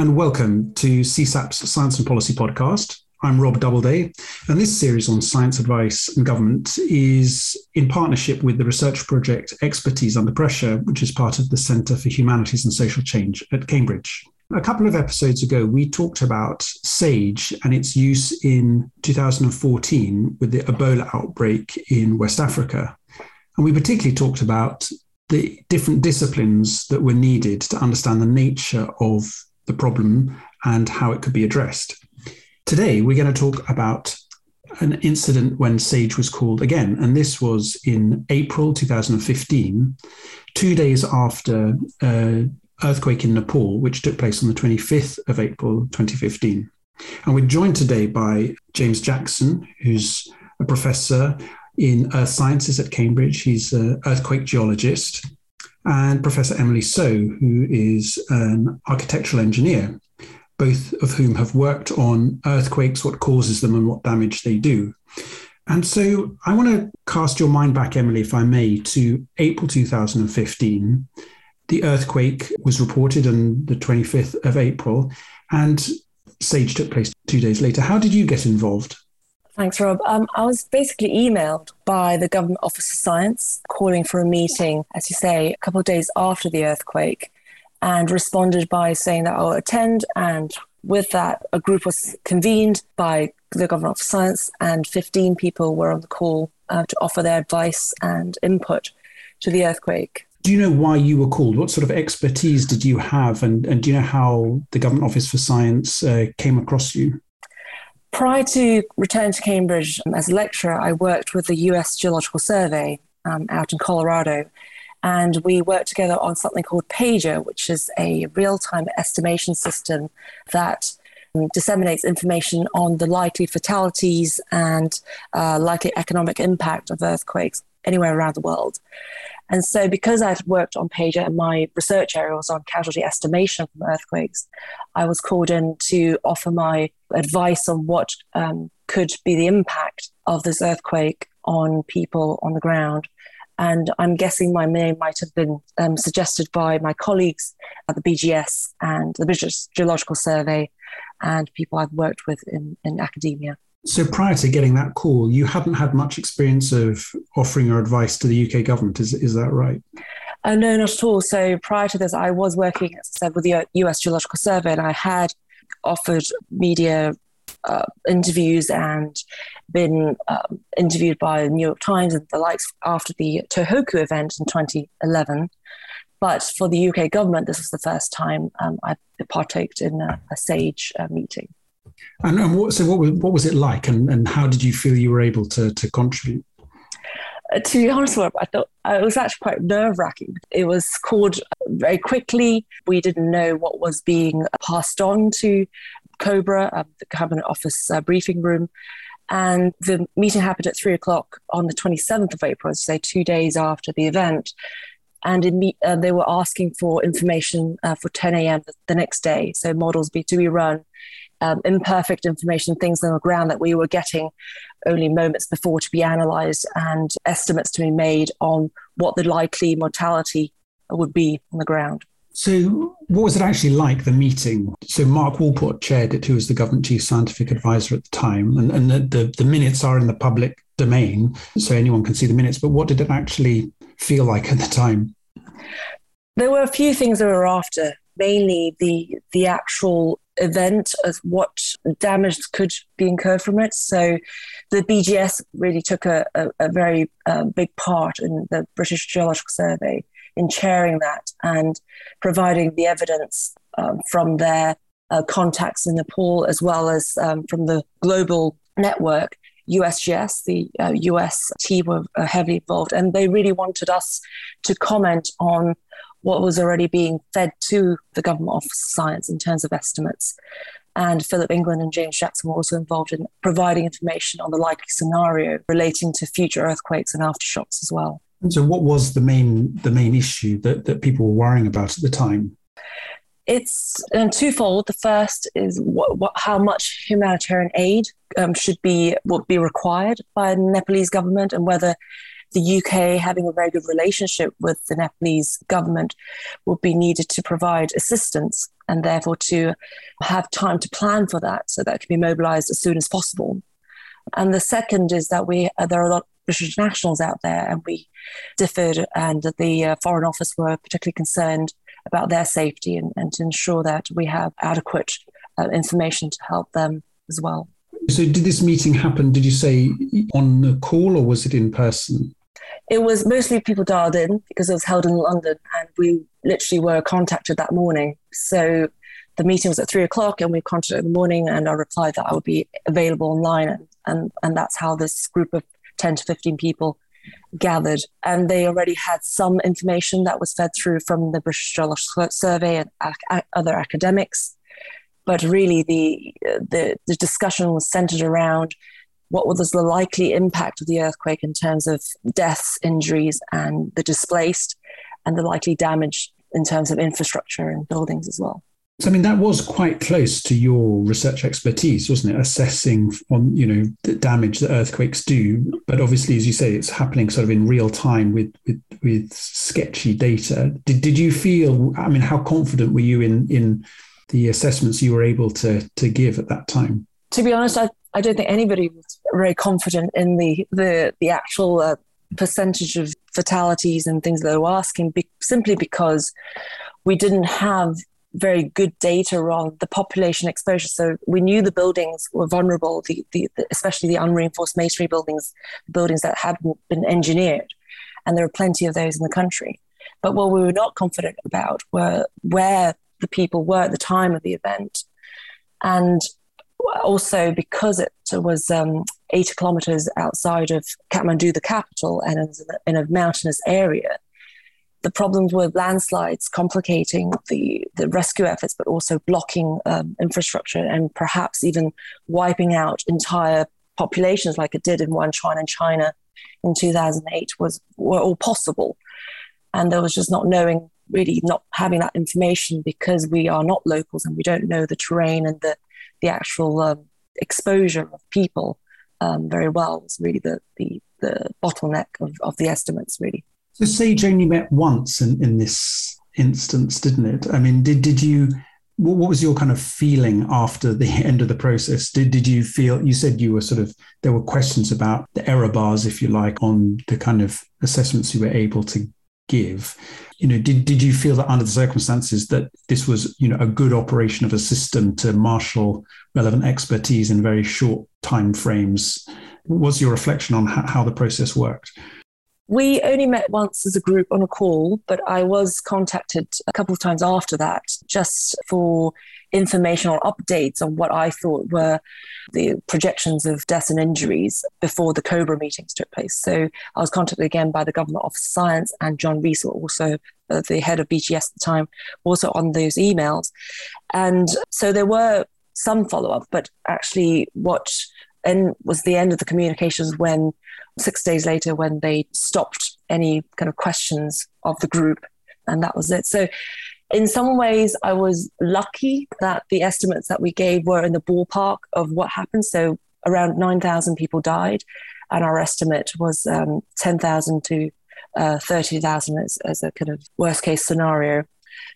and welcome to CSAP's Science and Policy podcast. I'm Rob Doubleday, and this series on science advice and government is in partnership with the research project Expertise Under Pressure, which is part of the Centre for Humanities and Social Change at Cambridge. A couple of episodes ago, we talked about SAGE and its use in 2014 with the Ebola outbreak in West Africa. And we particularly talked about the different disciplines that were needed to understand the nature of the problem and how it could be addressed. Today, we're going to talk about an incident when SAGE was called again, and this was in April 2015, two days after an earthquake in Nepal, which took place on the 25th of April 2015. And we're joined today by James Jackson, who's a professor in earth sciences at Cambridge. He's an earthquake geologist and Professor Emily So, who is an architectural engineer, both of whom have worked on earthquakes, what causes them, and what damage they do. And so I want to cast your mind back, Emily, if I may, to April 2015. The earthquake was reported on the 25th of April, and SAGE took place two days later. How did you get involved? Thanks, Rob. Um, I was basically emailed by the Government Office of Science calling for a meeting, as you say, a couple of days after the earthquake, and responded by saying that I'll attend. And with that, a group was convened by the Government Office of Science, and 15 people were on the call uh, to offer their advice and input to the earthquake. Do you know why you were called? What sort of expertise did you have? And, and do you know how the Government Office for Science uh, came across you? Prior to returning to Cambridge um, as a lecturer, I worked with the US Geological Survey um, out in Colorado. And we worked together on something called Pager, which is a real time estimation system that um, disseminates information on the likely fatalities and uh, likely economic impact of earthquakes anywhere around the world. And so, because I'd worked on Pager and my research area was on casualty estimation from earthquakes, I was called in to offer my advice on what um, could be the impact of this earthquake on people on the ground. And I'm guessing my name might have been um, suggested by my colleagues at the BGS and the British Geological Survey and people I've worked with in, in academia. So prior to getting that call, you hadn't had much experience of offering your advice to the UK government. Is is that right? Uh, no, not at all. So prior to this, I was working, as I said, with the US Geological Survey, and I had offered media uh, interviews and been um, interviewed by the New York Times and the likes after the Tohoku event in 2011. But for the UK government, this was the first time um, I partaked in a, a SAGE uh, meeting. And, and what, so what was, what was it like and, and how did you feel you were able to, to contribute? Uh, to be honest, I thought uh, it was actually quite nerve wracking. It was called very quickly. We didn't know what was being passed on to Cobra, uh, the Cabinet Office uh, briefing room. And the meeting happened at three o'clock on the 27th of April, say two days after the event. And in, uh, they were asking for information uh, for 10 a.m. the next day. So models be to be run um, imperfect information, things on the ground that we were getting only moments before to be analysed, and estimates to be made on what the likely mortality would be on the ground. So, what was it actually like, the meeting? So, Mark Walport chaired it, who was the government chief scientific advisor at the time, and, and the, the, the minutes are in the public domain, so anyone can see the minutes. But what did it actually feel like at the time? There were a few things that were after, mainly the the actual event as what damage could be incurred from it. So the BGS really took a, a, a very uh, big part in the British Geological Survey in chairing that and providing the evidence um, from their uh, contacts in Nepal as well as um, from the global network. USGS, the uh, US team were heavily involved, and they really wanted us to comment on what was already being fed to the Government Office of Science in terms of estimates. And Philip England and James Jackson were also involved in providing information on the likely scenario relating to future earthquakes and aftershocks as well. And so, what was the main the main issue that, that people were worrying about at the time? It's um, twofold. The first is what, what, how much humanitarian aid um, should be would be required by the Nepalese government, and whether the UK having a very good relationship with the Nepalese government would be needed to provide assistance and therefore to have time to plan for that so that can be mobilized as soon as possible. And the second is that we uh, there are a lot of British nationals out there, and we differed, and the uh, Foreign Office were particularly concerned about their safety and, and to ensure that we have adequate uh, information to help them as well. So, did this meeting happen, did you say, on a call or was it in person? It was mostly people dialed in because it was held in London and we literally were contacted that morning. So, the meeting was at three o'clock and we contacted in the morning and I replied that I would be available online. And, and, and that's how this group of 10 to 15 people gathered. And they already had some information that was fed through from the British Geological Survey and ac- other academics but really the, the, the discussion was centered around what was the likely impact of the earthquake in terms of deaths, injuries, and the displaced, and the likely damage in terms of infrastructure and buildings as well. So, I mean, that was quite close to your research expertise, wasn't it? Assessing on, you know, the damage that earthquakes do. But obviously, as you say, it's happening sort of in real time with with, with sketchy data. Did, did you feel, I mean, how confident were you in in the assessments you were able to to give at that time? To be honest, I, I don't think anybody was very confident in the the the actual uh, percentage of fatalities and things they were asking, be, simply because we didn't have very good data on the population exposure. So we knew the buildings were vulnerable, the, the, the, especially the unreinforced masonry buildings, buildings that hadn't been engineered. And there are plenty of those in the country. But what we were not confident about were where the people were at the time of the event. And also because it was um, 80 kilometers outside of Kathmandu, the capital, and in a mountainous area, the problems with landslides complicating the, the rescue efforts, but also blocking um, infrastructure and perhaps even wiping out entire populations like it did in Wenchuan in China in 2008 was were all possible. And there was just not knowing really not having that information because we are not locals and we don't know the terrain and the, the actual um, exposure of people um, very well was really the, the, the bottleneck of, of the estimates, really. So Sage only met once in, in this instance, didn't it? I mean, did, did you, what was your kind of feeling after the end of the process? Did, did you feel, you said you were sort of, there were questions about the error bars, if you like, on the kind of assessments you were able to give you know did, did you feel that under the circumstances that this was you know a good operation of a system to marshal relevant expertise in very short time frames what was your reflection on how, how the process worked? We only met once as a group on a call, but I was contacted a couple of times after that just for information or updates on what I thought were the projections of deaths and injuries before the COBRA meetings took place. So I was contacted again by the Government Office of Science and John Rees, also uh, the head of BGS at the time, also on those emails. And so there were some follow up, but actually, what and was the end of the communications when six days later when they stopped any kind of questions of the group and that was it so in some ways i was lucky that the estimates that we gave were in the ballpark of what happened so around 9000 people died and our estimate was um, 10000 to uh, 30000 as, as a kind of worst case scenario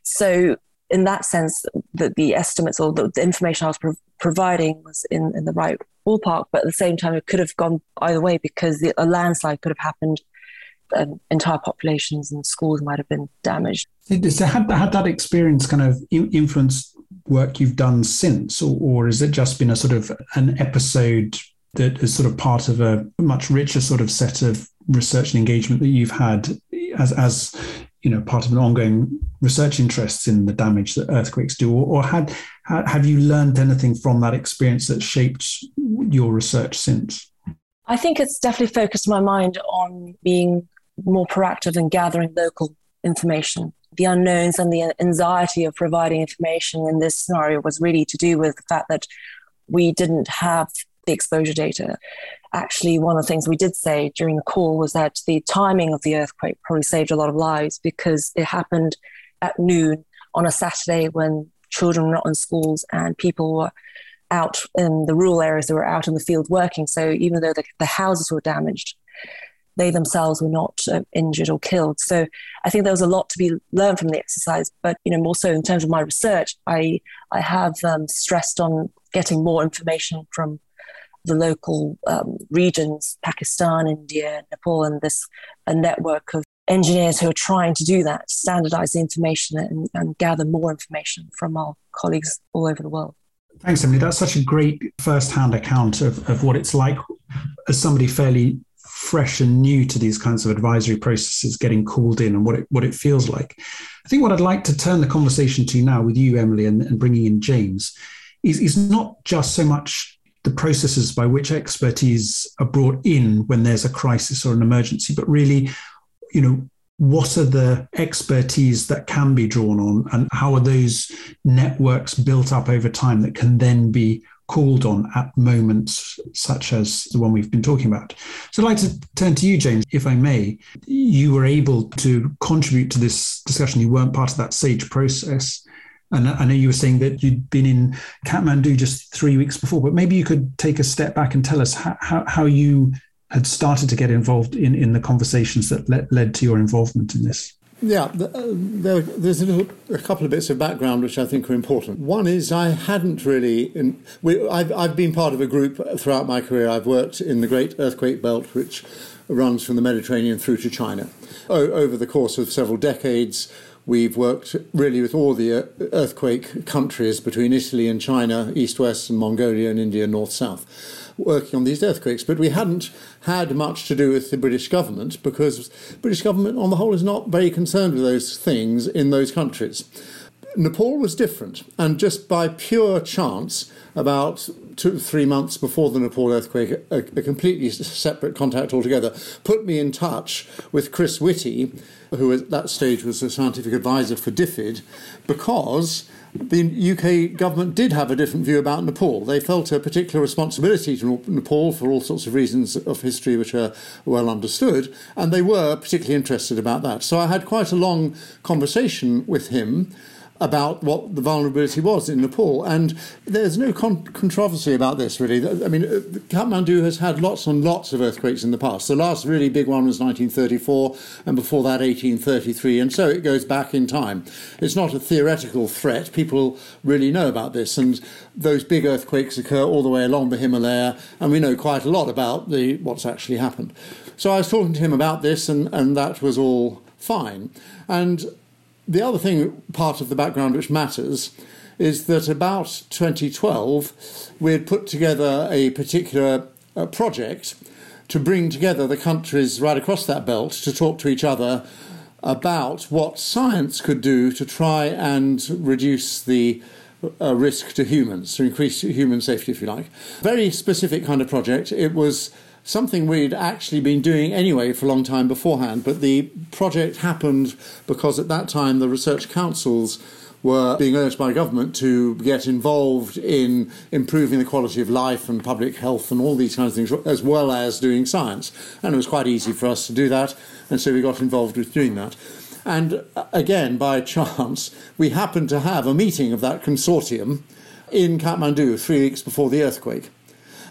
so in that sense the, the estimates or the, the information i was pro- providing was in, in the right ballpark, but at the same time, it could have gone either way because the, a landslide could have happened. And entire populations and schools might have been damaged. So, had, had that experience kind of influenced work you've done since, or, or has it just been a sort of an episode that is sort of part of a much richer sort of set of research and engagement that you've had as as you know part of an ongoing research interest in the damage that earthquakes do or, or had have you learned anything from that experience that shaped your research since i think it's definitely focused my mind on being more proactive in gathering local information the unknowns and the anxiety of providing information in this scenario was really to do with the fact that we didn't have the exposure data. Actually, one of the things we did say during the call was that the timing of the earthquake probably saved a lot of lives because it happened at noon on a Saturday when children were not in schools and people were out in the rural areas, they were out in the field working. So even though the, the houses were damaged, they themselves were not uh, injured or killed. So I think there was a lot to be learned from the exercise. But you know, more so in terms of my research, I I have um, stressed on getting more information from the local um, regions, Pakistan, India, Nepal, and this a network of engineers who are trying to do that, standardize the information and, and gather more information from our colleagues all over the world. Thanks, Emily. That's such a great first-hand account of, of what it's like as somebody fairly fresh and new to these kinds of advisory processes getting called in and what it, what it feels like. I think what I'd like to turn the conversation to now with you, Emily, and, and bringing in James, is, is not just so much the processes by which expertise are brought in when there's a crisis or an emergency, but really, you know, what are the expertise that can be drawn on and how are those networks built up over time that can then be called on at moments such as the one we've been talking about. So I'd like to turn to you, James, if I may. You were able to contribute to this discussion. You weren't part of that SAGE process. And I know you were saying that you'd been in Kathmandu just three weeks before, but maybe you could take a step back and tell us how, how, how you had started to get involved in, in the conversations that led, led to your involvement in this. Yeah, uh, there, there's a, little, a, couple of bits of background which I think are important. One is I hadn't really. In, we, I've, I've been part of a group throughout my career. I've worked in the Great Earthquake Belt, which runs from the Mediterranean through to China. O, over the course of several decades, we've worked really with all the uh, earthquake countries between Italy and China, east west, and Mongolia and India, north south working on these earthquakes. But we hadn't had much to do with the British government because the British government, on the whole, is not very concerned with those things in those countries. Nepal was different, and just by pure chance, about two three months before the Nepal earthquake, a, a, completely separate contact altogether, put me in touch with Chris Whitty, who at that stage was a scientific advisor for DFID, because the UK government did have a different view about Nepal. They felt a particular responsibility to Nepal for all sorts of reasons of history which are well understood, and they were particularly interested about that. So I had quite a long conversation with him about what the vulnerability was in Nepal. And there's no con- controversy about this, really. I mean, uh, Kathmandu has had lots and lots of earthquakes in the past. The last really big one was 1934, and before that, 1833, and so it goes back in time. It's not a theoretical threat. People really know about this, and those big earthquakes occur all the way along the Himalaya, and we know quite a lot about the, what's actually happened. So I was talking to him about this, and, and that was all fine. And the other thing, part of the background which matters, is that about 2012 we had put together a particular uh, project to bring together the countries right across that belt to talk to each other about what science could do to try and reduce the uh, risk to humans, to increase human safety, if you like. Very specific kind of project. It was something we'd actually been doing anyway for a long time beforehand, but the project happened because at that time the research councils were being urged by government to get involved in improving the quality of life and public health and all these kinds of things, as well as doing science. And it was quite easy for us to do that, and so we got involved with doing that. And uh, again, by chance, we happened to have a meeting of that consortium in Kathmandu three weeks before the earthquake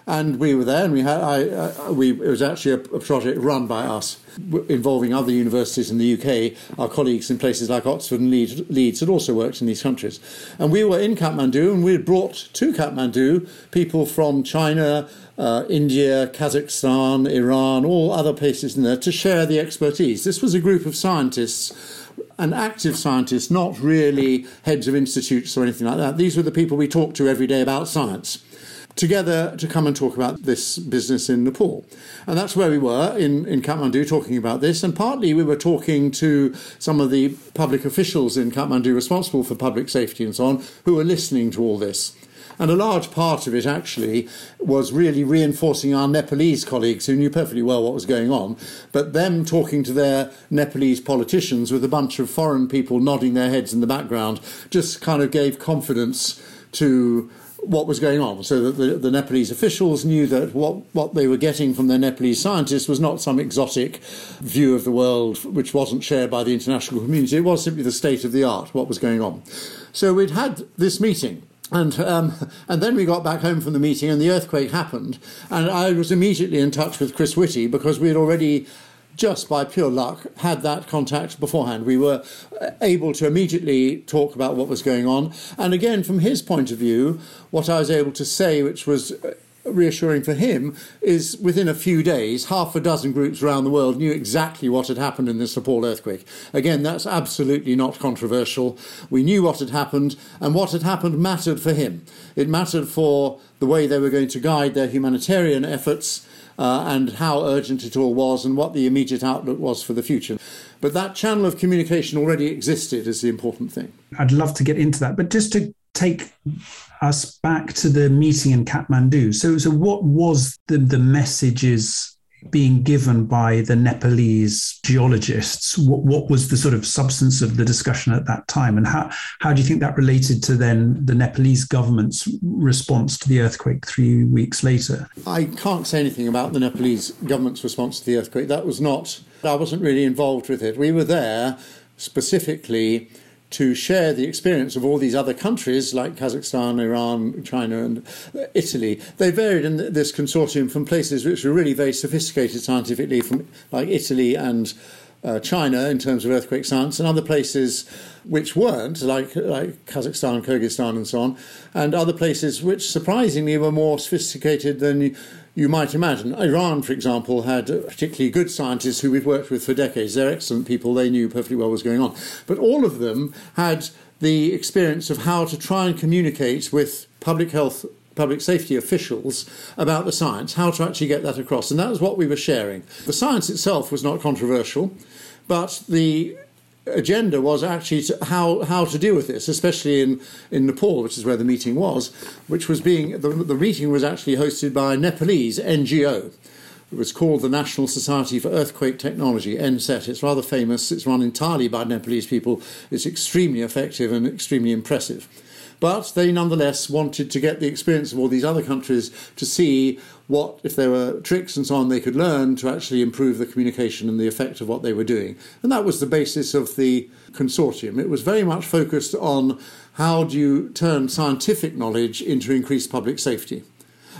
and we were there, and we had I, uh, we it was actually a, a, project run by us involving other universities in the UK. Our colleagues in places like Oxford and Leeds, Leeds had also worked in these countries, and we were in Kathmandu, and we had brought to Kathmandu people from China. Uh, India, Kazakhstan, Iran, all other places in there to share the expertise. This was a group of scientists and active scientists, not really heads of institutes or anything like that. These were the people we talked to every day about science together to come and talk about this business in Nepal. And that's where we were in, in Kathmandu talking about this. And partly we were talking to some of the public officials in Kathmandu responsible for public safety and so on who were listening to all this. And a large part of it actually was really reinforcing our Nepalese colleagues who knew perfectly well what was going on, but them talking to their Nepalese politicians with a bunch of foreign people nodding their heads in the background just kind of gave confidence to what was going on, so that the, the, Nepalese officials knew that what, what they were getting from their Nepalese scientists was not some exotic view of the world which wasn't shared by the international community. It was simply the state of the art, what was going on. So we'd had this meeting. And, um, and then we got back home from the meeting, and the earthquake happened. And I was immediately in touch with Chris Whitty because we had already just by pure luck, had that contact beforehand. We were able to immediately talk about what was going on. And again, from his point of view, what I was able to say, which was uh, reassuring for him is within a few days, half a dozen groups around the world knew exactly what had happened in this Nepal earthquake. Again, that's absolutely not controversial. We knew what had happened, and what had happened mattered for him. It mattered for the way they were going to guide their humanitarian efforts. Uh, and how urgent it all was, and what the immediate outlook was for the future. But that channel of communication already existed, is the important thing. I'd love to get into that, but just to take us back to the meeting in Kathmandu. So, so what was the, the messages being given by the Nepalese geologists? What, what was the sort of substance of the discussion at that time? And how, how do you think that related to then the Nepalese government's response to the earthquake three weeks later? I can't say anything about the Nepalese government's response to the earthquake. That was not, I wasn't really involved with it. We were there specifically to share the experience of all these other countries like Kazakhstan, Iran, China, and Italy. They varied in this consortium from places which were really very sophisticated scientifically, from like Italy and uh, China in terms of earthquake science, and other places which weren't, like like Kazakhstan, Kyrgyzstan, and so on, and other places which surprisingly were more sophisticated than you might imagine. Iran, for example, had particularly good scientists who we've worked with for decades. They're excellent people, they knew perfectly well what was going on. But all of them had the experience of how to try and communicate with public health public safety officials about the science, how to actually get that across. And that was what we were sharing. The science itself was not controversial, but the agenda was actually to how how to deal with this, especially in, in Nepal, which is where the meeting was, which was being the, the meeting was actually hosted by a Nepalese NGO. It was called the National Society for Earthquake Technology, NSET. It's rather famous. It's run entirely by Nepalese people. It's extremely effective and extremely impressive. But they nonetheless wanted to get the experience of all these other countries to see what, if there were tricks and so on, they could learn to actually improve the communication and the effect of what they were doing. And that was the basis of the consortium. It was very much focused on how do you turn scientific knowledge into increased public safety.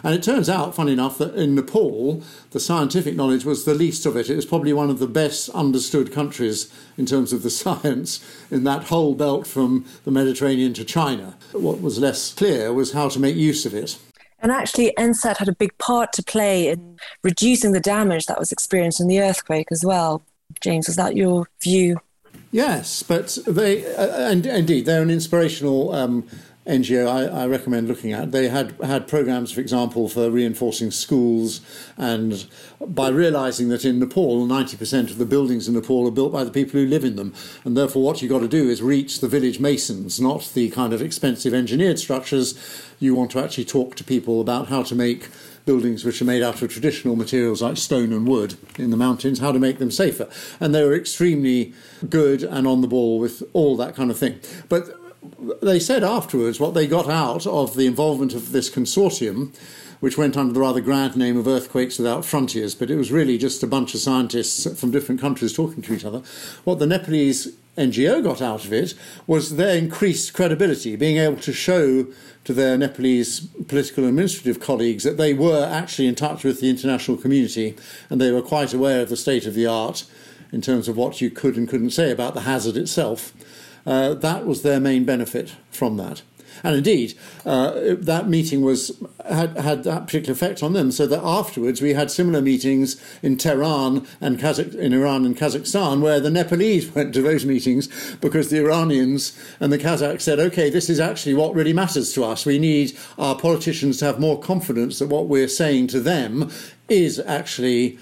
And it turns out, funny enough, that in Nepal, the scientific knowledge was the least of it. It was probably one of the best understood countries in terms of the science in that whole belt from the Mediterranean to China. What was less clear was how to make use of it. And actually, NSET had a big part to play in reducing the damage that was experienced in the earthquake as well. James, was that your view? Yes, but they, uh, and indeed, they're an inspirational um, NGO I, I, recommend looking at. They had had programs, for example, for reinforcing schools, and by realizing that in Nepal, 90% of the buildings in Nepal are built by the people who live in them, and therefore what you've got to do is reach the village masons, not the kind of expensive engineered structures. You want to actually talk to people about how to make buildings which are made out of traditional materials like stone and wood in the mountains, how to make them safer. And they were extremely good and on the ball with all that kind of thing. But they said afterwards what they got out of the involvement of this consortium, which went under the rather grand name of Earthquakes Without Frontiers, but it was really just a bunch of scientists from different countries talking to each other. What the Nepalese NGO got out of it was their increased credibility, being able to show to their Nepalese political and administrative colleagues that they were actually in touch with the international community and they were quite aware of the state of the art in terms of what you could and couldn't say about the hazard itself. Uh, that was their main benefit from that. And indeed, uh, that meeting was had, had that particular effect on them. So that afterwards we had similar meetings in Tehran and Kazakh, in Iran and Kazakhstan, where the Nepalese went to those meetings because the Iranians and the Kazakhs said, "Okay, this is actually what really matters to us. We need our politicians to have more confidence that what we're saying to them is actually."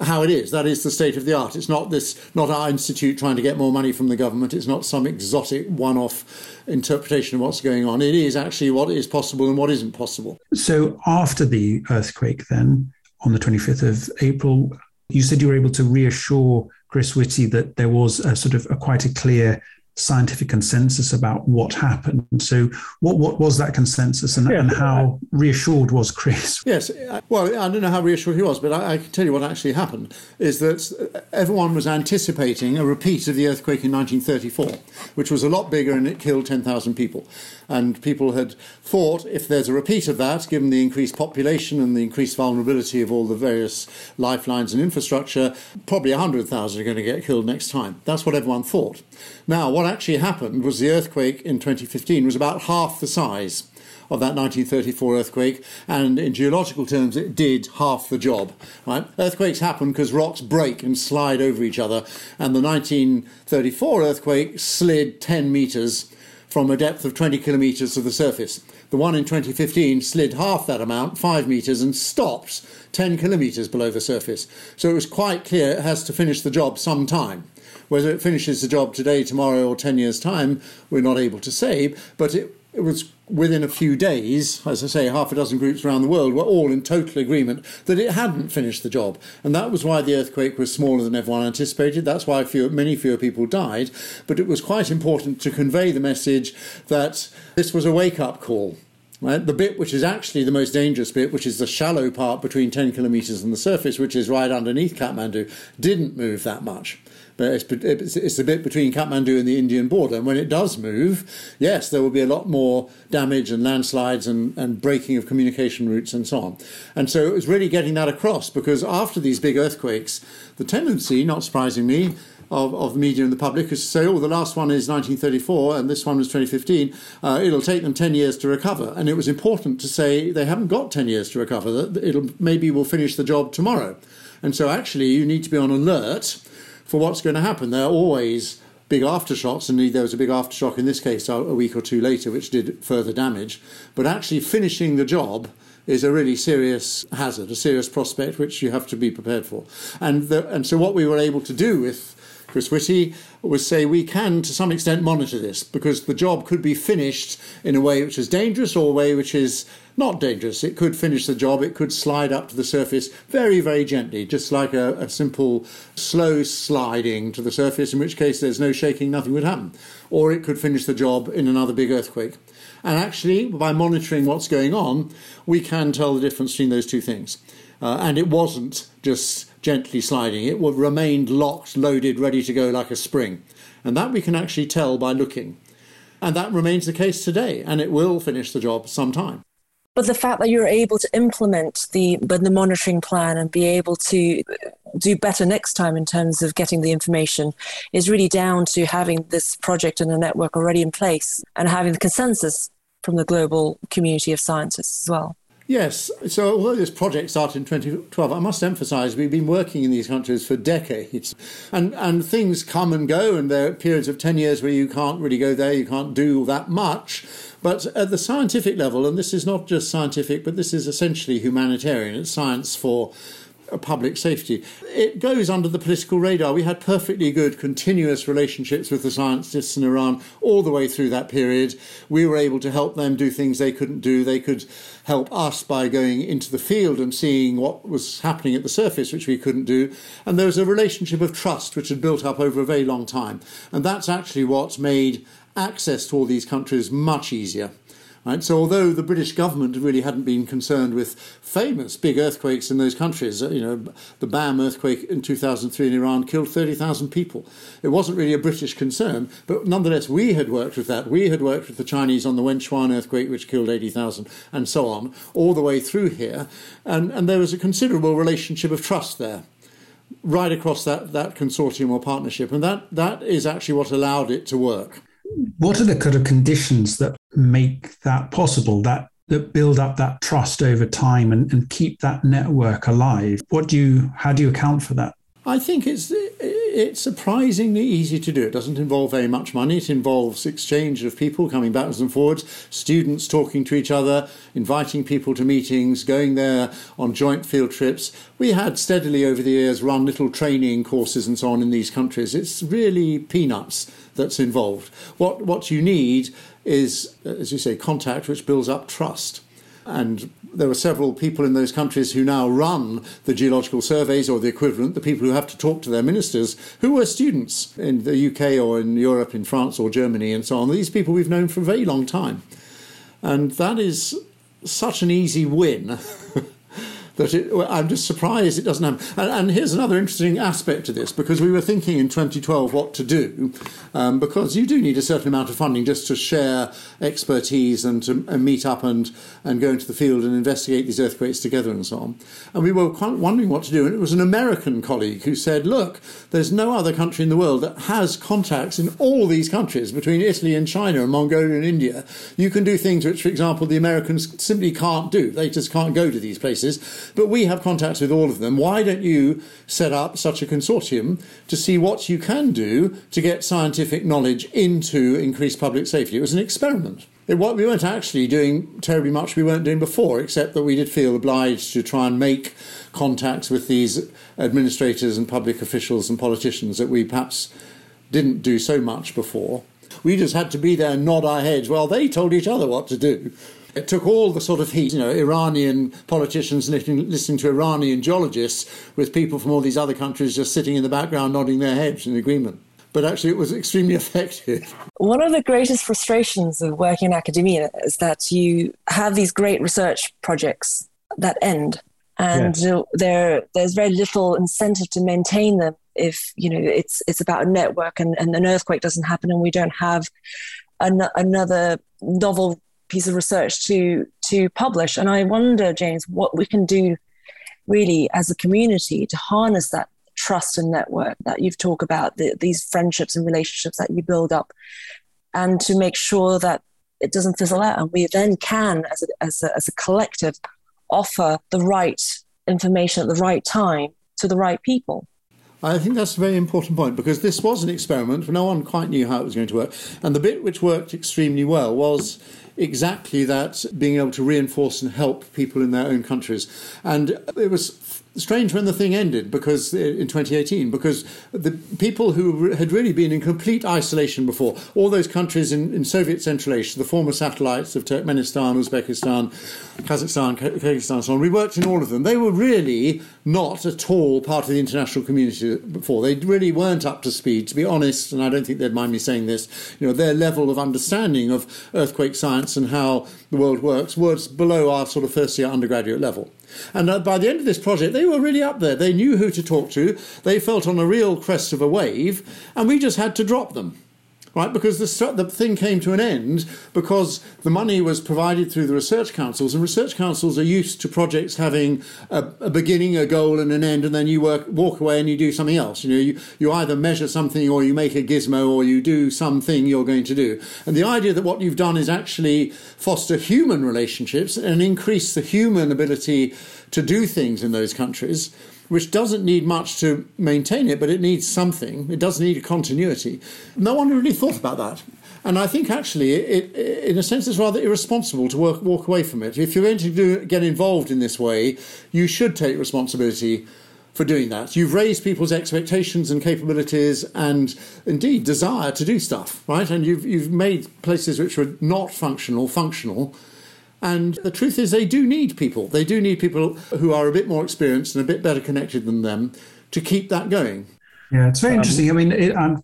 How it is. That is the state of the art. It's not this, not our institute trying to get more money from the government. It's not some exotic one-off interpretation of what's going on. It is actually what is possible and what isn't possible. So after the earthquake, then on the 25th of April, you said you were able to reassure Chris Whitty that there was a sort of a quite a clear scientific consensus about what happened. So, what what was that consensus, and, yeah. and how reassured was Chris? Yes, well, I don't know how reassured he was, but I, I, can tell you what actually happened is that everyone was anticipating a repeat of the earthquake in 1934, which was a lot bigger and it killed 10,000 people. And people had thought if there's a repeat of that, given the increased population and the increased vulnerability of all the various lifelines and infrastructure, probably 100,000 are going to get killed next time. That's what everyone thought. Now, what actually happened was the earthquake in 2015 was about half the size of that 1934 earthquake, and in geological terms, it did half the job. Right? Earthquakes happen because rocks break and slide over each other, and the 1934 earthquake slid 10 meters from a depth of 20 kilometres to the surface. The one in 2015 slid half that amount, 5 metres, and stopped 10 kilometres below the surface. So it was quite clear it has to finish the job sometime. Whether it finishes the job today, tomorrow, or 10 years' time, we're not able to say, but it, it was within a few days, as I say, half a dozen groups around the world were all in total agreement that it hadn't finished the job. And that was why the earthquake was smaller than everyone anticipated. That's why few, many fewer people died. But it was quite important to convey the message that this was a wake up call. Right? The bit which is actually the most dangerous bit, which is the shallow part between 10 kilometres and the surface, which is right underneath Kathmandu, didn't move that much but it's, it's, it's a bit between Kathmandu and the Indian border. And when it does move, yes, there will be a lot more damage and landslides and, and breaking of communication routes and so on. And so it was really getting that across because after these big earthquakes, the tendency, not surprisingly, of, of the media and the public is to say, oh, the last one is 1934 and this one was 2015. Uh, it'll take them 10 years to recover. And it was important to say they haven't got 10 years to recover. That it'll maybe we'll finish the job tomorrow. And so actually, you need to be on alert for what's going to happen. There are always big aftershocks, and there was a big aftershock in this case uh, a week or two later, which did further damage. But actually, finishing the job is a really serious hazard, a serious prospect which you have to be prepared for. And the, and so what we were able to do with Chris Whitty was say we can, to some extent, monitor this because the job could be finished in a way which is dangerous or a way which is not dangerous. It could finish the job, it could slide up to the surface very, very gently, just like a, a simple slow sliding to the surface, in which case there's no shaking, nothing would happen. Or it could finish the job in another big earthquake. And actually, by monitoring what's going on, we can tell the difference between those two things. Uh, and it wasn't just gently sliding. It remained locked, loaded, ready to go like a spring. And that we can actually tell by looking. And that remains the case today, and it will finish the job sometime. But the fact that you're able to implement the the monitoring plan and be able to do better next time in terms of getting the information is really down to having this project and the network already in place and having the consensus from the global community of scientists as well. Yes. So, although this project started in 2012, I must emphasize we've been working in these countries for decades. And, and things come and go, and there are periods of 10 years where you can't really go there, you can't do that much. But at the scientific level, and this is not just scientific, but this is essentially humanitarian, it's science for uh, public safety. It goes under the political radar. We had perfectly good continuous relationships with the scientists in Iran all the way through that period. We were able to help them do things they couldn't do. They could help us by going into the field and seeing what was happening at the surface, which we couldn't do. And there was a relationship of trust which had built up over a very long time. And that's actually what made access to all these countries much easier. Right? So although the British government really hadn't been concerned with famous big earthquakes in those countries, uh, you know, the Bam earthquake in 2003 in Iran killed 30,000 people. It wasn't really a British concern, but nonetheless we had worked with that. We had worked with the Chinese on the Wenchuan earthquake, which killed 80,000, and so on, all the way through here. And, and there was a considerable relationship of trust there right across that, that consortium or partnership. And that, that is actually what allowed it to work. What are the kind of conditions that make that possible? That that build up that trust over time and, and keep that network alive. What do you how do you account for that? I think it's it's surprisingly easy to do. It doesn't involve very much money. It involves exchange of people coming backwards and forwards, students talking to each other, inviting people to meetings, going there on joint field trips. We had steadily over the years run little training courses and so on in these countries. It's really peanuts that's involved. What what you need is, as you say, contact which builds up trust. And there were several people in those countries who now run the geological surveys or the equivalent, the people who have to talk to their ministers, who were students in the UK or in Europe, in France or Germany, and so on. These people we've known for a very long time. And that is such an easy win that it, I'm just surprised it doesn't happen. And, and, here's another interesting aspect to this because we were thinking in 2012 what to do, um, because you do need a certain amount of funding just to share expertise and to and meet up and, and go into the field and investigate these earthquakes together and so on. And we were wondering what to do. And it was an American colleague who said, Look, there's no other country in the world that has contacts in all these countries between Italy and China and Mongolia and India. You can do things which, for example, the Americans simply can't do. They just can't go to these places but we have contacts with all of them. Why don't you set up such a consortium to see what you can do to get scientific knowledge into increased public safety? It was an experiment. It, what we weren't actually doing terribly much we weren't doing before, except that we did feel obliged to try and make contacts with these administrators and public officials and politicians that we perhaps didn't do so much before. We just had to be there and nod our heads while they told each other what to do. It took all the sort of heat, you know, Iranian politicians listening, listening to Iranian geologists with people from all these other countries just sitting in the background nodding their heads in agreement. But actually, it was extremely effective. One of the greatest frustrations of working in academia is that you have these great research projects that end, and yes. there there's very little incentive to maintain them if you know it's it's about a network and, and an earthquake doesn't happen and we don't have an, another novel piece of research to to publish. And I wonder, James, what we can do really as a community to harness that trust and network that you've talked about, the, these friendships and relationships that you build up, and to make sure that it doesn't fizzle out. And we then can, as a, as a, as a collective, offer the right information at the right time to the right people. I think that's a very important point because this was an experiment. No one quite knew how it was going to work. And the bit which worked extremely well was exactly that being able to reinforce and help people in their own countries. And it was strange when the thing ended because uh, in 2018 because the people who had really been in complete isolation before all those countries in, in Soviet Central Asia the former satellites of Turkmenistan Uzbekistan Kazakhstan Kyrgyzstan so on we worked in all of them. They were really not at all part of the international community before. They really weren't up to speed to be honest and I don't think they'd mind me saying this. You know their level of understanding of earthquake science and how the world works was below our sort of first year undergraduate level and uh, by the end of this project, they were really up there. They knew who to talk to. They felt on a real crest of a wave, and we just had to drop them right? Because the, the thing came to an end because the money was provided through the research councils, and research councils are used to projects having a, a beginning, a goal, and an end, and then you work, walk away and you do something else. You know, you, you either measure something or you make a gizmo or you do something you're going to do. And the idea that what you've done is actually foster human relationships and increase the human ability to do things in those countries which doesn't need much to maintain it, but it needs something. It does need a continuity. No one really thought about that. And I think actually, it, it, in a sense, it's rather irresponsible to work, walk away from it. If you're going to do, get involved in this way, you should take responsibility for doing that. You've raised people's expectations and capabilities and indeed desire to do stuff, right? And you've, you've made places which were not functional functional and the truth is, they do need people. They do need people who are a bit more experienced and a bit better connected than them to keep that going. Yeah, it's very um, interesting. I mean, it, I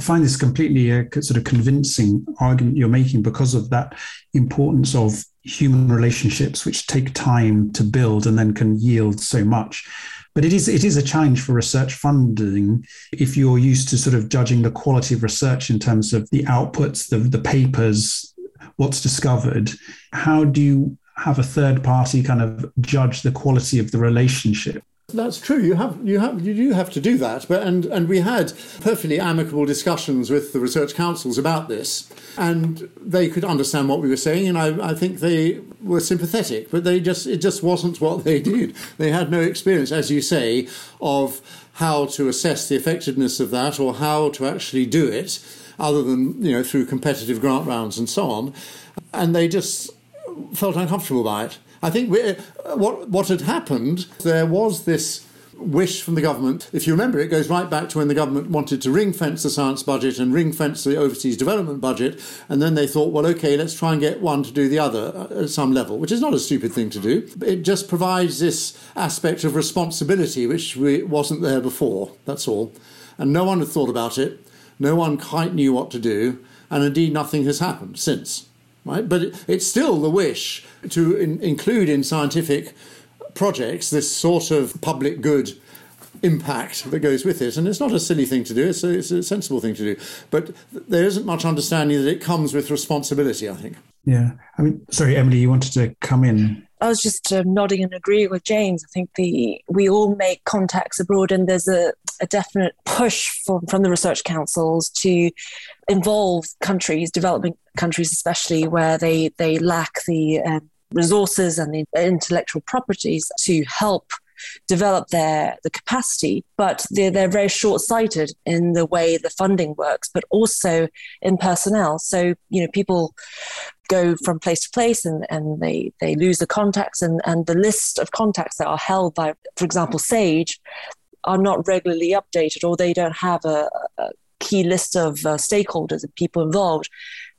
find this completely a sort of convincing argument you're making because of that importance of human relationships, which take time to build and then can yield so much. But it is it is a challenge for research funding if you're used to sort of judging the quality of research in terms of the outputs, the the papers, what's discovered, how do you have a third party kind of judge the quality of the relationship? That's true. You have you have you do have to do that. But and and we had perfectly amicable discussions with the research councils about this, and they could understand what we were saying, and I, I think they were sympathetic. But they just it just wasn't what they did. They had no experience, as you say, of how to assess the effectiveness of that or how to actually do it other than you know through competitive grant rounds and so on, and they just felt uncomfortable by it. I think we, uh, what what had happened there was this wish from the government. If you remember, it goes right back to when the government wanted to ring fence the science budget and ring fence the overseas development budget. And then they thought, well, okay, let's try and get one to do the other uh, at some level, which is not a stupid thing to do. It just provides this aspect of responsibility which wasn't there before. That's all. And no one had thought about it. No one quite knew what to do. And indeed, nothing has happened since. Right? But it's still the wish to in, include in scientific projects this sort of public good impact that goes with it. And it's not a silly thing to do, it's a, it's a sensible thing to do. But there isn't much understanding that it comes with responsibility, I think. Yeah. I mean, sorry, Emily, you wanted to come in. I was just uh, nodding and agreeing with James. I think the we all make contacts abroad, and there's a, a definite push from, from the research councils to involve countries, developing countries especially, where they, they lack the uh, resources and the intellectual properties to help develop their the capacity. But they're, they're very short-sighted in the way the funding works but also in personnel. So you know people go from place to place and, and they, they lose the contacts and, and the list of contacts that are held by for example sage are not regularly updated or they don't have a, a key list of uh, stakeholders and people involved.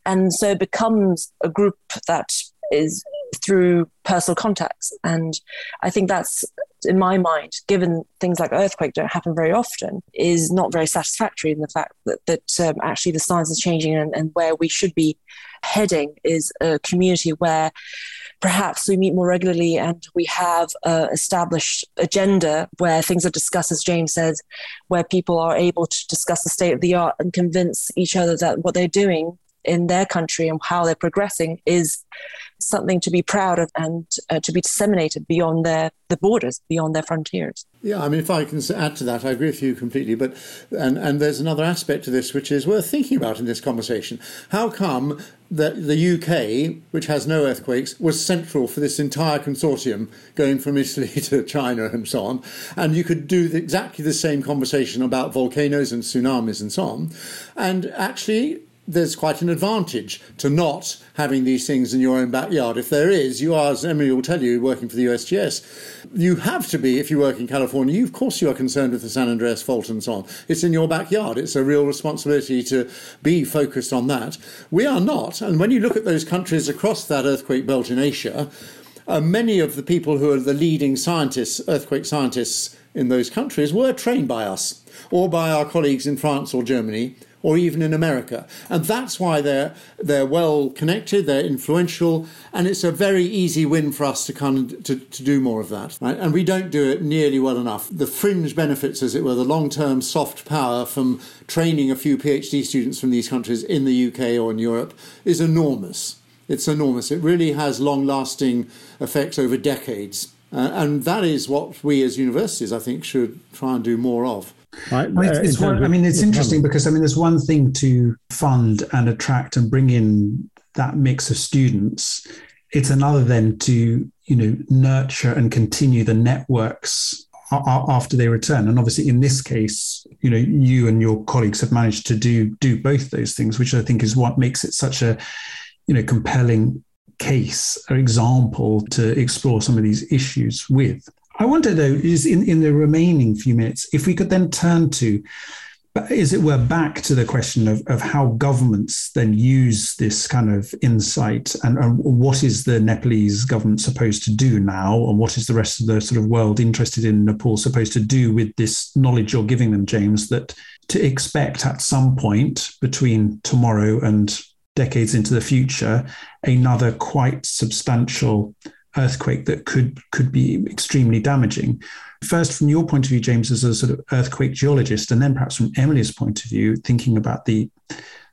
And so it becomes a group that is through personal contacts. And I think that's, in my mind, given things like earthquake don't happen very often, is not very satisfactory in the fact that, that um, actually the science is changing and, and where we should be heading is a community where perhaps we meet more regularly and we have established agenda where things are discussed, as James says, where people are able to discuss the state of the art and convince each other that what they're doing in their country and how they're progressing is something to be proud of and uh, to be disseminated beyond their the borders, beyond their frontiers. Yeah, I mean, if I can add to that, I agree with you completely. But and and there's another aspect to this which is worth thinking about in this conversation. How come that the UK, which has no earthquakes, was central for this entire consortium going from Italy to China and so on. And you could do exactly the same conversation about volcanoes and tsunamis and so on. And actually, there's quite an advantage to not having these things in your own backyard. If there is, you are, as Emily will tell you, working for the USGS, you have to be, if you work in California, you, of course you are concerned with the San Andreas fault and so on. It's in your backyard. It's a real responsibility to be focused on that. We are not. And when you look at those countries across that earthquake belt in Asia, uh, many of the people who are the leading scientists, earthquake scientists in those countries, were trained by us or by our colleagues in France or Germany or even in America. And that's why they're, they're well connected, they're influential, and it's a very easy win for us to, kind of, to, to do more of that. Right? And we don't do it nearly well enough. The fringe benefits, as it were, the long term soft power from training a few PhD students from these countries in the UK or in Europe is enormous. It's enormous. It really has long lasting effects over decades. Uh, and that is what we as universities, I think, should try and do more of. Right. Well, it's, it's one, I mean, it's interesting because I mean, there's one thing to fund and attract and bring in that mix of students. It's another then to you know nurture and continue the networks after they return. And obviously, in this case, you know, you and your colleagues have managed to do do both those things, which I think is what makes it such a you know compelling case or example to explore some of these issues with. I wonder though, is in, in the remaining few minutes, if we could then turn to, as it were, back to the question of, of how governments then use this kind of insight and, and what is the Nepalese government supposed to do now, and what is the rest of the sort of world interested in Nepal supposed to do with this knowledge you're giving them, James, that to expect at some point between tomorrow and decades into the future, another quite substantial earthquake that could could be extremely damaging. First, from your point of view, James, as a sort of earthquake geologist, and then perhaps from Emily's point of view, thinking about the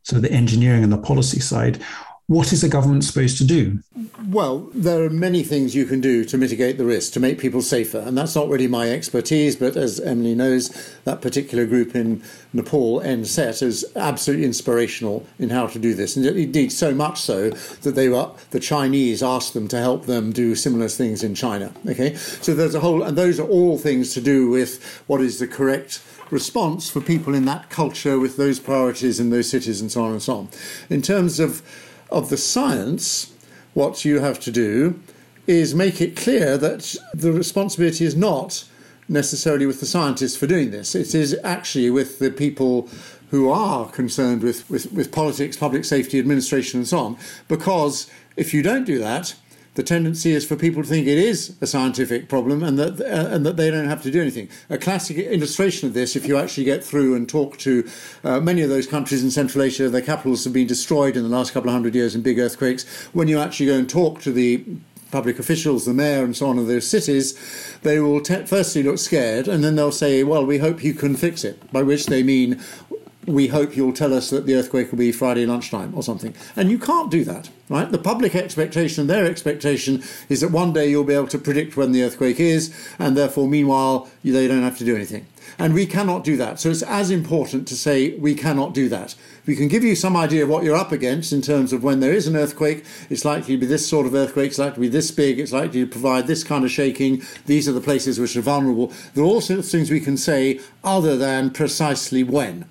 sort of the engineering and the policy side, what is the government supposed to do? Well, there are many things you can do to mitigate the risk, to make people safer. And that's not really my expertise, but as Emily knows, that particular group in Nepal, NSET, is absolutely inspirational in how to do this. And indeed, so much so that they were, the Chinese asked them to help them do similar things in China. Okay? So there's a whole, and those are all things to do with what is the correct response for people in that culture with those priorities in those cities and so on and so on. In terms of of the science, what you have to do is make it clear that the responsibility is not necessarily with the scientists for doing this. It is actually with the people who are concerned with, with, with politics, public safety, administration, and so on. Because if you don't do that, the tendency is for people to think it is a scientific problem and that uh, and that they don't have to do anything. A classic illustration of this, if you actually get through and talk to uh, many of those countries in Central Asia, their capitals have been destroyed in the last couple of hundred years in big earthquakes. When you actually go and talk to the public officials, the mayor, and so on of those cities, they will te- firstly look scared, and then they'll say, "Well, we hope you can fix it," by which they mean we hope you'll tell us that the earthquake will be Friday lunchtime or something. And you can't do that, right? The public expectation, their expectation, is that one day you'll be able to predict when the earthquake is, and therefore, meanwhile, they don't have to do anything. And we cannot do that. So it's as important to say we cannot do that. We can give you some idea of what you're up against in terms of when there is an earthquake, it's likely to be this sort of earthquake, it's likely to be this big, it's likely to provide this kind of shaking, these are the places which are vulnerable. There are all sorts of things we can say other than precisely when.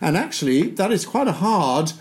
And actually, that is quite a hard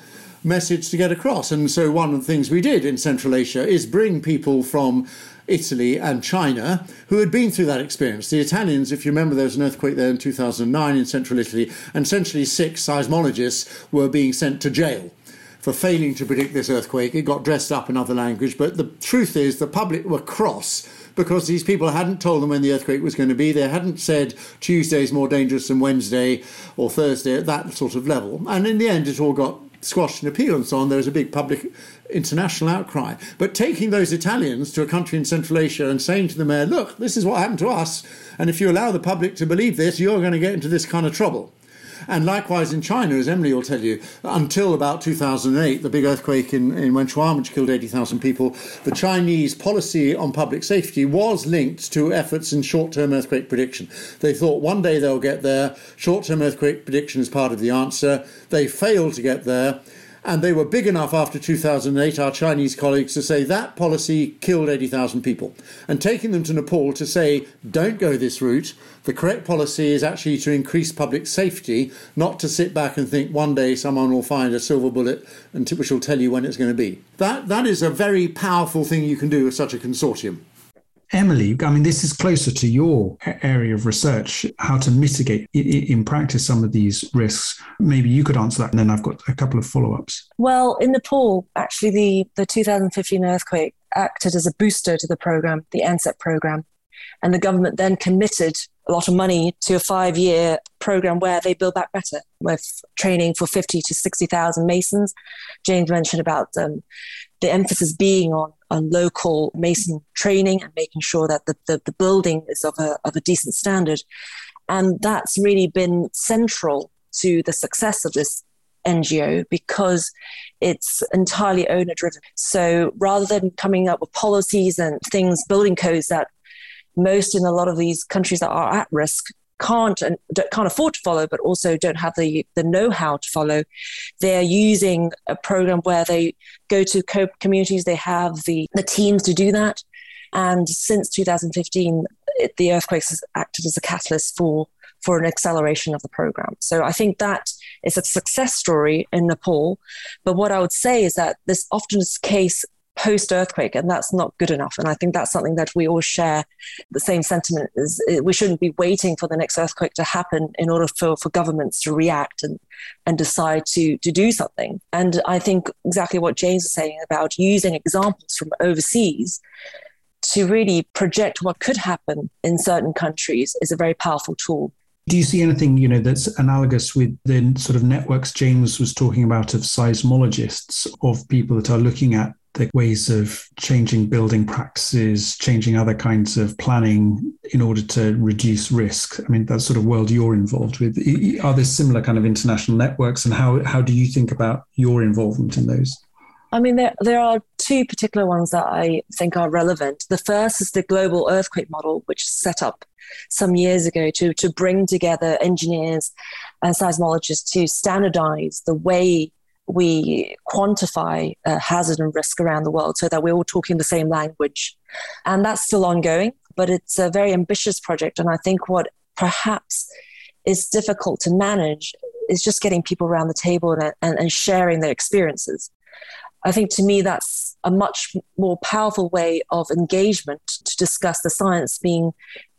message to get across. And so, one of the things we did in Central Asia is bring people from Italy and China who had been through that experience. The Italians, if you remember, there was an earthquake there in 2009 in central Italy, and essentially six seismologists were being sent to jail for failing to predict this earthquake. It got dressed up in other language, but the truth is the public were cross because these people hadn't told them when the earthquake was going to be. They hadn't said Tuesday's more dangerous than Wednesday or Thursday at that sort of level. And in the end, it all got squashed in appeal and so on. There was a big public international outcry. But taking those Italians to a country in Central Asia and saying to the mayor, look, this is what happened to us, and if you allow the public to believe this, you're going to get into this kind of trouble. And likewise in China, as Emily will tell you, until about 2008, the big earthquake in, in Wenchuan, which killed 80,000 people, the Chinese policy on public safety was linked to efforts in short term earthquake prediction. They thought one day they'll get there, short term earthquake prediction is part of the answer. They failed to get there. And they were big enough after 2008, our Chinese colleagues, to say that policy killed 80,000 people. And taking them to Nepal to say, don't go this route, the correct policy is actually to increase public safety, not to sit back and think one day someone will find a silver bullet and which will tell you when it's going to be. That, that is a very powerful thing you can do with such a consortium. Emily, I mean, this is closer to your area of research, how to mitigate in practice some of these risks. Maybe you could answer that, and then I've got a couple of follow ups. Well, in Nepal, actually, the, the 2015 earthquake acted as a booster to the program, the NSET program. And the government then committed a lot of money to a five year program where they build back better with training for 50 to 60,000 masons. James mentioned about um, the emphasis being on, on local mason training and making sure that the, the, the building is of a, of a decent standard. And that's really been central to the success of this NGO because it's entirely owner driven. So rather than coming up with policies and things, building codes that most in a lot of these countries that are at risk can't and can't afford to follow, but also don't have the, the know-how to follow. They're using a program where they go to co- communities. They have the, the teams to do that. And since 2015, it, the earthquakes has acted as a catalyst for for an acceleration of the program. So I think that is a success story in Nepal. But what I would say is that this often is case post earthquake, and that's not good enough. And I think that's something that we all share the same sentiment is eh, we shouldn't be waiting for the next earthquake to happen in order for, for governments to react and, and decide to, to do something. And I think exactly what James is saying about using examples from overseas to really project what could happen in certain countries is a very powerful tool. Do you see anything, you know, that's analogous with the sort of networks James was talking about of seismologists, of people that are looking at the ways of changing building practices, changing other kinds of planning in order to reduce risk. I mean, that sort of world you're involved with. Are there similar kind of international networks, and how how do you think about your involvement in those? I mean, there, there are two particular ones that I think are relevant. The first is the global earthquake model, which set up some years ago to, to bring together engineers and seismologists to standardize the way we quantify uh, hazard and risk around the world so that we're all talking the same language. And that's still ongoing, but it's a very ambitious project. And I think what perhaps is difficult to manage is just getting people around the table and, and, and sharing their experiences. I think to me, that's a much more powerful way of engagement to discuss the science being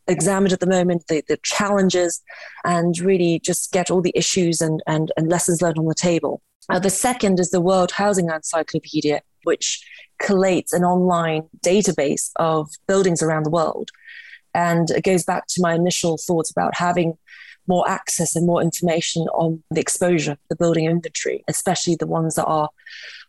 examined at the moment, the, the challenges, and really just get all the issues and, and, and lessons learned on the table. Uh, the second is the World Housing Encyclopedia, which collates an online database of buildings around the world. And it goes back to my initial thoughts about having more access and more information on the exposure, the building inventory, especially the ones that are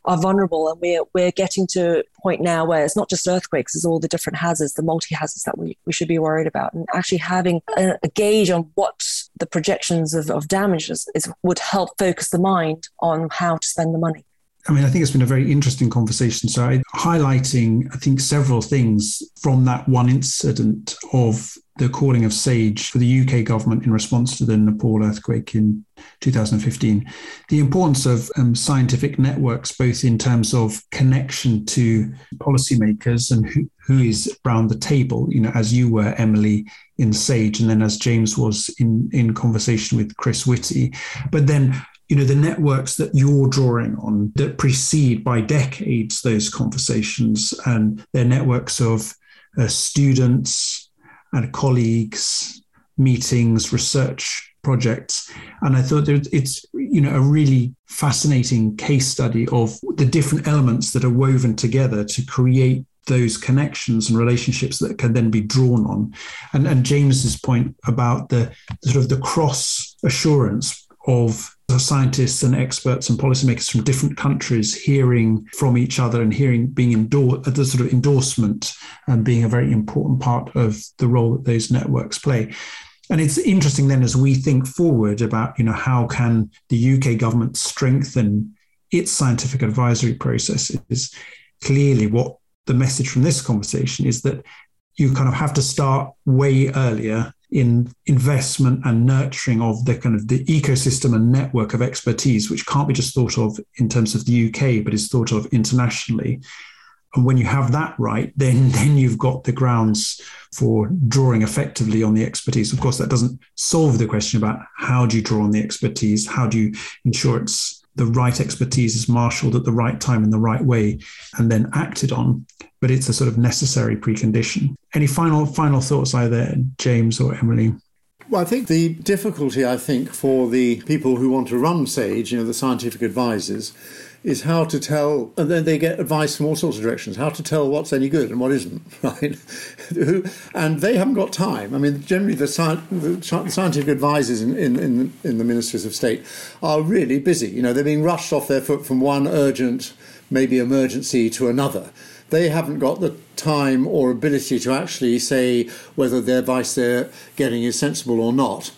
are vulnerable. And we're we're getting to a point now where it's not just earthquakes, it's all the different hazards, the multi hazards that we, we should be worried about. And actually having a, a gauge on what the projections of, of damages is would help focus the mind on how to spend the money. I mean, I think it's been a very interesting conversation. So, I, highlighting, I think, several things from that one incident of the calling of SAGE for the UK government in response to the Nepal earthquake in 2015. The importance of um, scientific networks, both in terms of connection to policymakers and who, who is around the table, you know, as you were, Emily, in SAGE, and then as James was in, in conversation with Chris Whitty. But then you know the networks that you're drawing on that precede by decades those conversations and they're networks of uh, students and colleagues meetings research projects and i thought it's you know a really fascinating case study of the different elements that are woven together to create those connections and relationships that can then be drawn on. And, and james's point about the, the sort of the cross assurance of scientists and experts and policymakers from different countries hearing from each other and hearing being endorsed uh, the sort of endorsement and being a very important part of the role that those networks play. And it's interesting then as we think forward about you know how can the UK government strengthen its scientific advisory processes? Clearly what the message from this conversation is that you kind of have to start way earlier in investment and nurturing of the kind of the ecosystem and network of expertise, which can't be just thought of in terms of the UK, but is thought of internationally. And when you have that right, then then you've got the grounds for drawing effectively on the expertise. Of course, that doesn't solve the question about how do you draw on the expertise, how do you ensure it's the right expertise is marshaled at the right time in the right way and then acted on but it's a sort of necessary precondition. Any final final thoughts either James or Emily? Well, I think the difficulty, I think, for the people who want to run SAGE, you know, the scientific advisors, is how to tell, and then they get advice from all sorts of directions, how to tell what's any good and what isn't, right? and they haven't got time. I mean, generally, the, sci- the scientific advisors in, in, in, in the ministries of state are really busy. You know, they're being rushed off their foot from one urgent, maybe emergency to another they haven't got the time or ability to actually say whether the advice they're getting is sensible or not.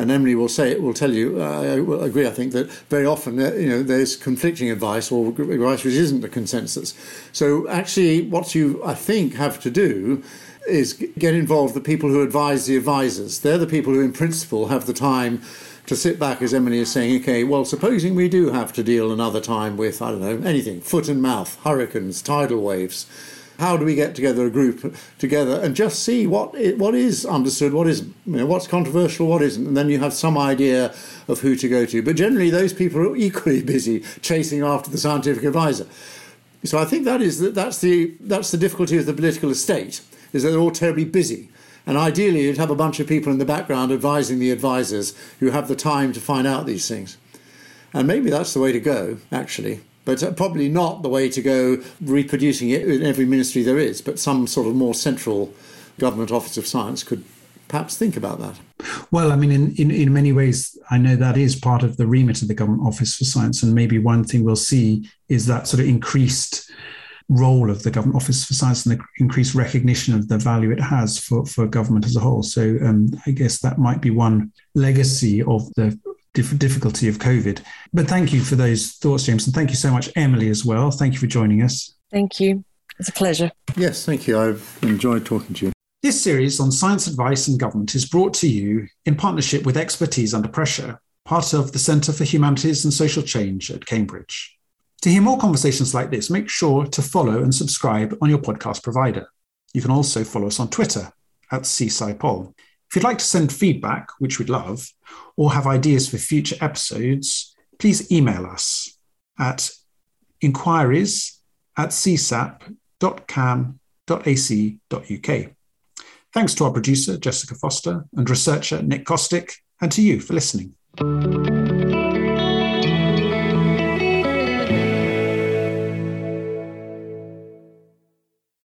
And Emily will say will tell you. I agree. I think that very often, uh, you know, there's conflicting advice or advice which isn't the consensus. So actually, what you I think have to do is get involved the people who advise the advisors. They're the people who, in principle, have the time to sit back, as Emily is saying, okay, well, supposing we do have to deal another time with, I don't know, anything, foot and mouth, hurricanes, tidal waves, how do we get together a group together and just see what what is understood, what isn't, you know, what's controversial, what isn't, and then you have some idea of who to go to. But generally, those people are equally busy chasing after the scientific advisor. So I think that is that's the that's the difficulty of the political estate is that they're all terribly busy. And ideally, you'd have a bunch of people in the background advising the advisors who have the time to find out these things. And maybe that's the way to go, actually. But uh, probably not the way to go reproducing it in every ministry there is, but some sort of more central government office of science could perhaps think about that. Well, I mean, in, in, in many ways, I know that is part of the remit of the Government Office for Science. And maybe one thing we'll see is that sort of increased role of the Government Office for Science and the increased recognition of the value it has for, for government as a whole. So um, I guess that might be one legacy of the difficulty of COVID. But thank you for those thoughts, James. And thank you so much, Emily, as well. Thank you for joining us. Thank you. It's a pleasure. Yes, thank you. I've enjoyed talking to you. This series on science advice and government is brought to you in partnership with Expertise Under Pressure, part of the Centre for Humanities and Social Change at Cambridge. To hear more conversations like this, make sure to follow and subscribe on your podcast provider. You can also follow us on Twitter at CSciPol. If you'd like to send feedback, which we'd love, or have ideas for future episodes, please email us at inquiries at csap.cam.ac.uk. Thanks to our producer, Jessica Foster, and researcher, Nick Cosstick, and to you for listening.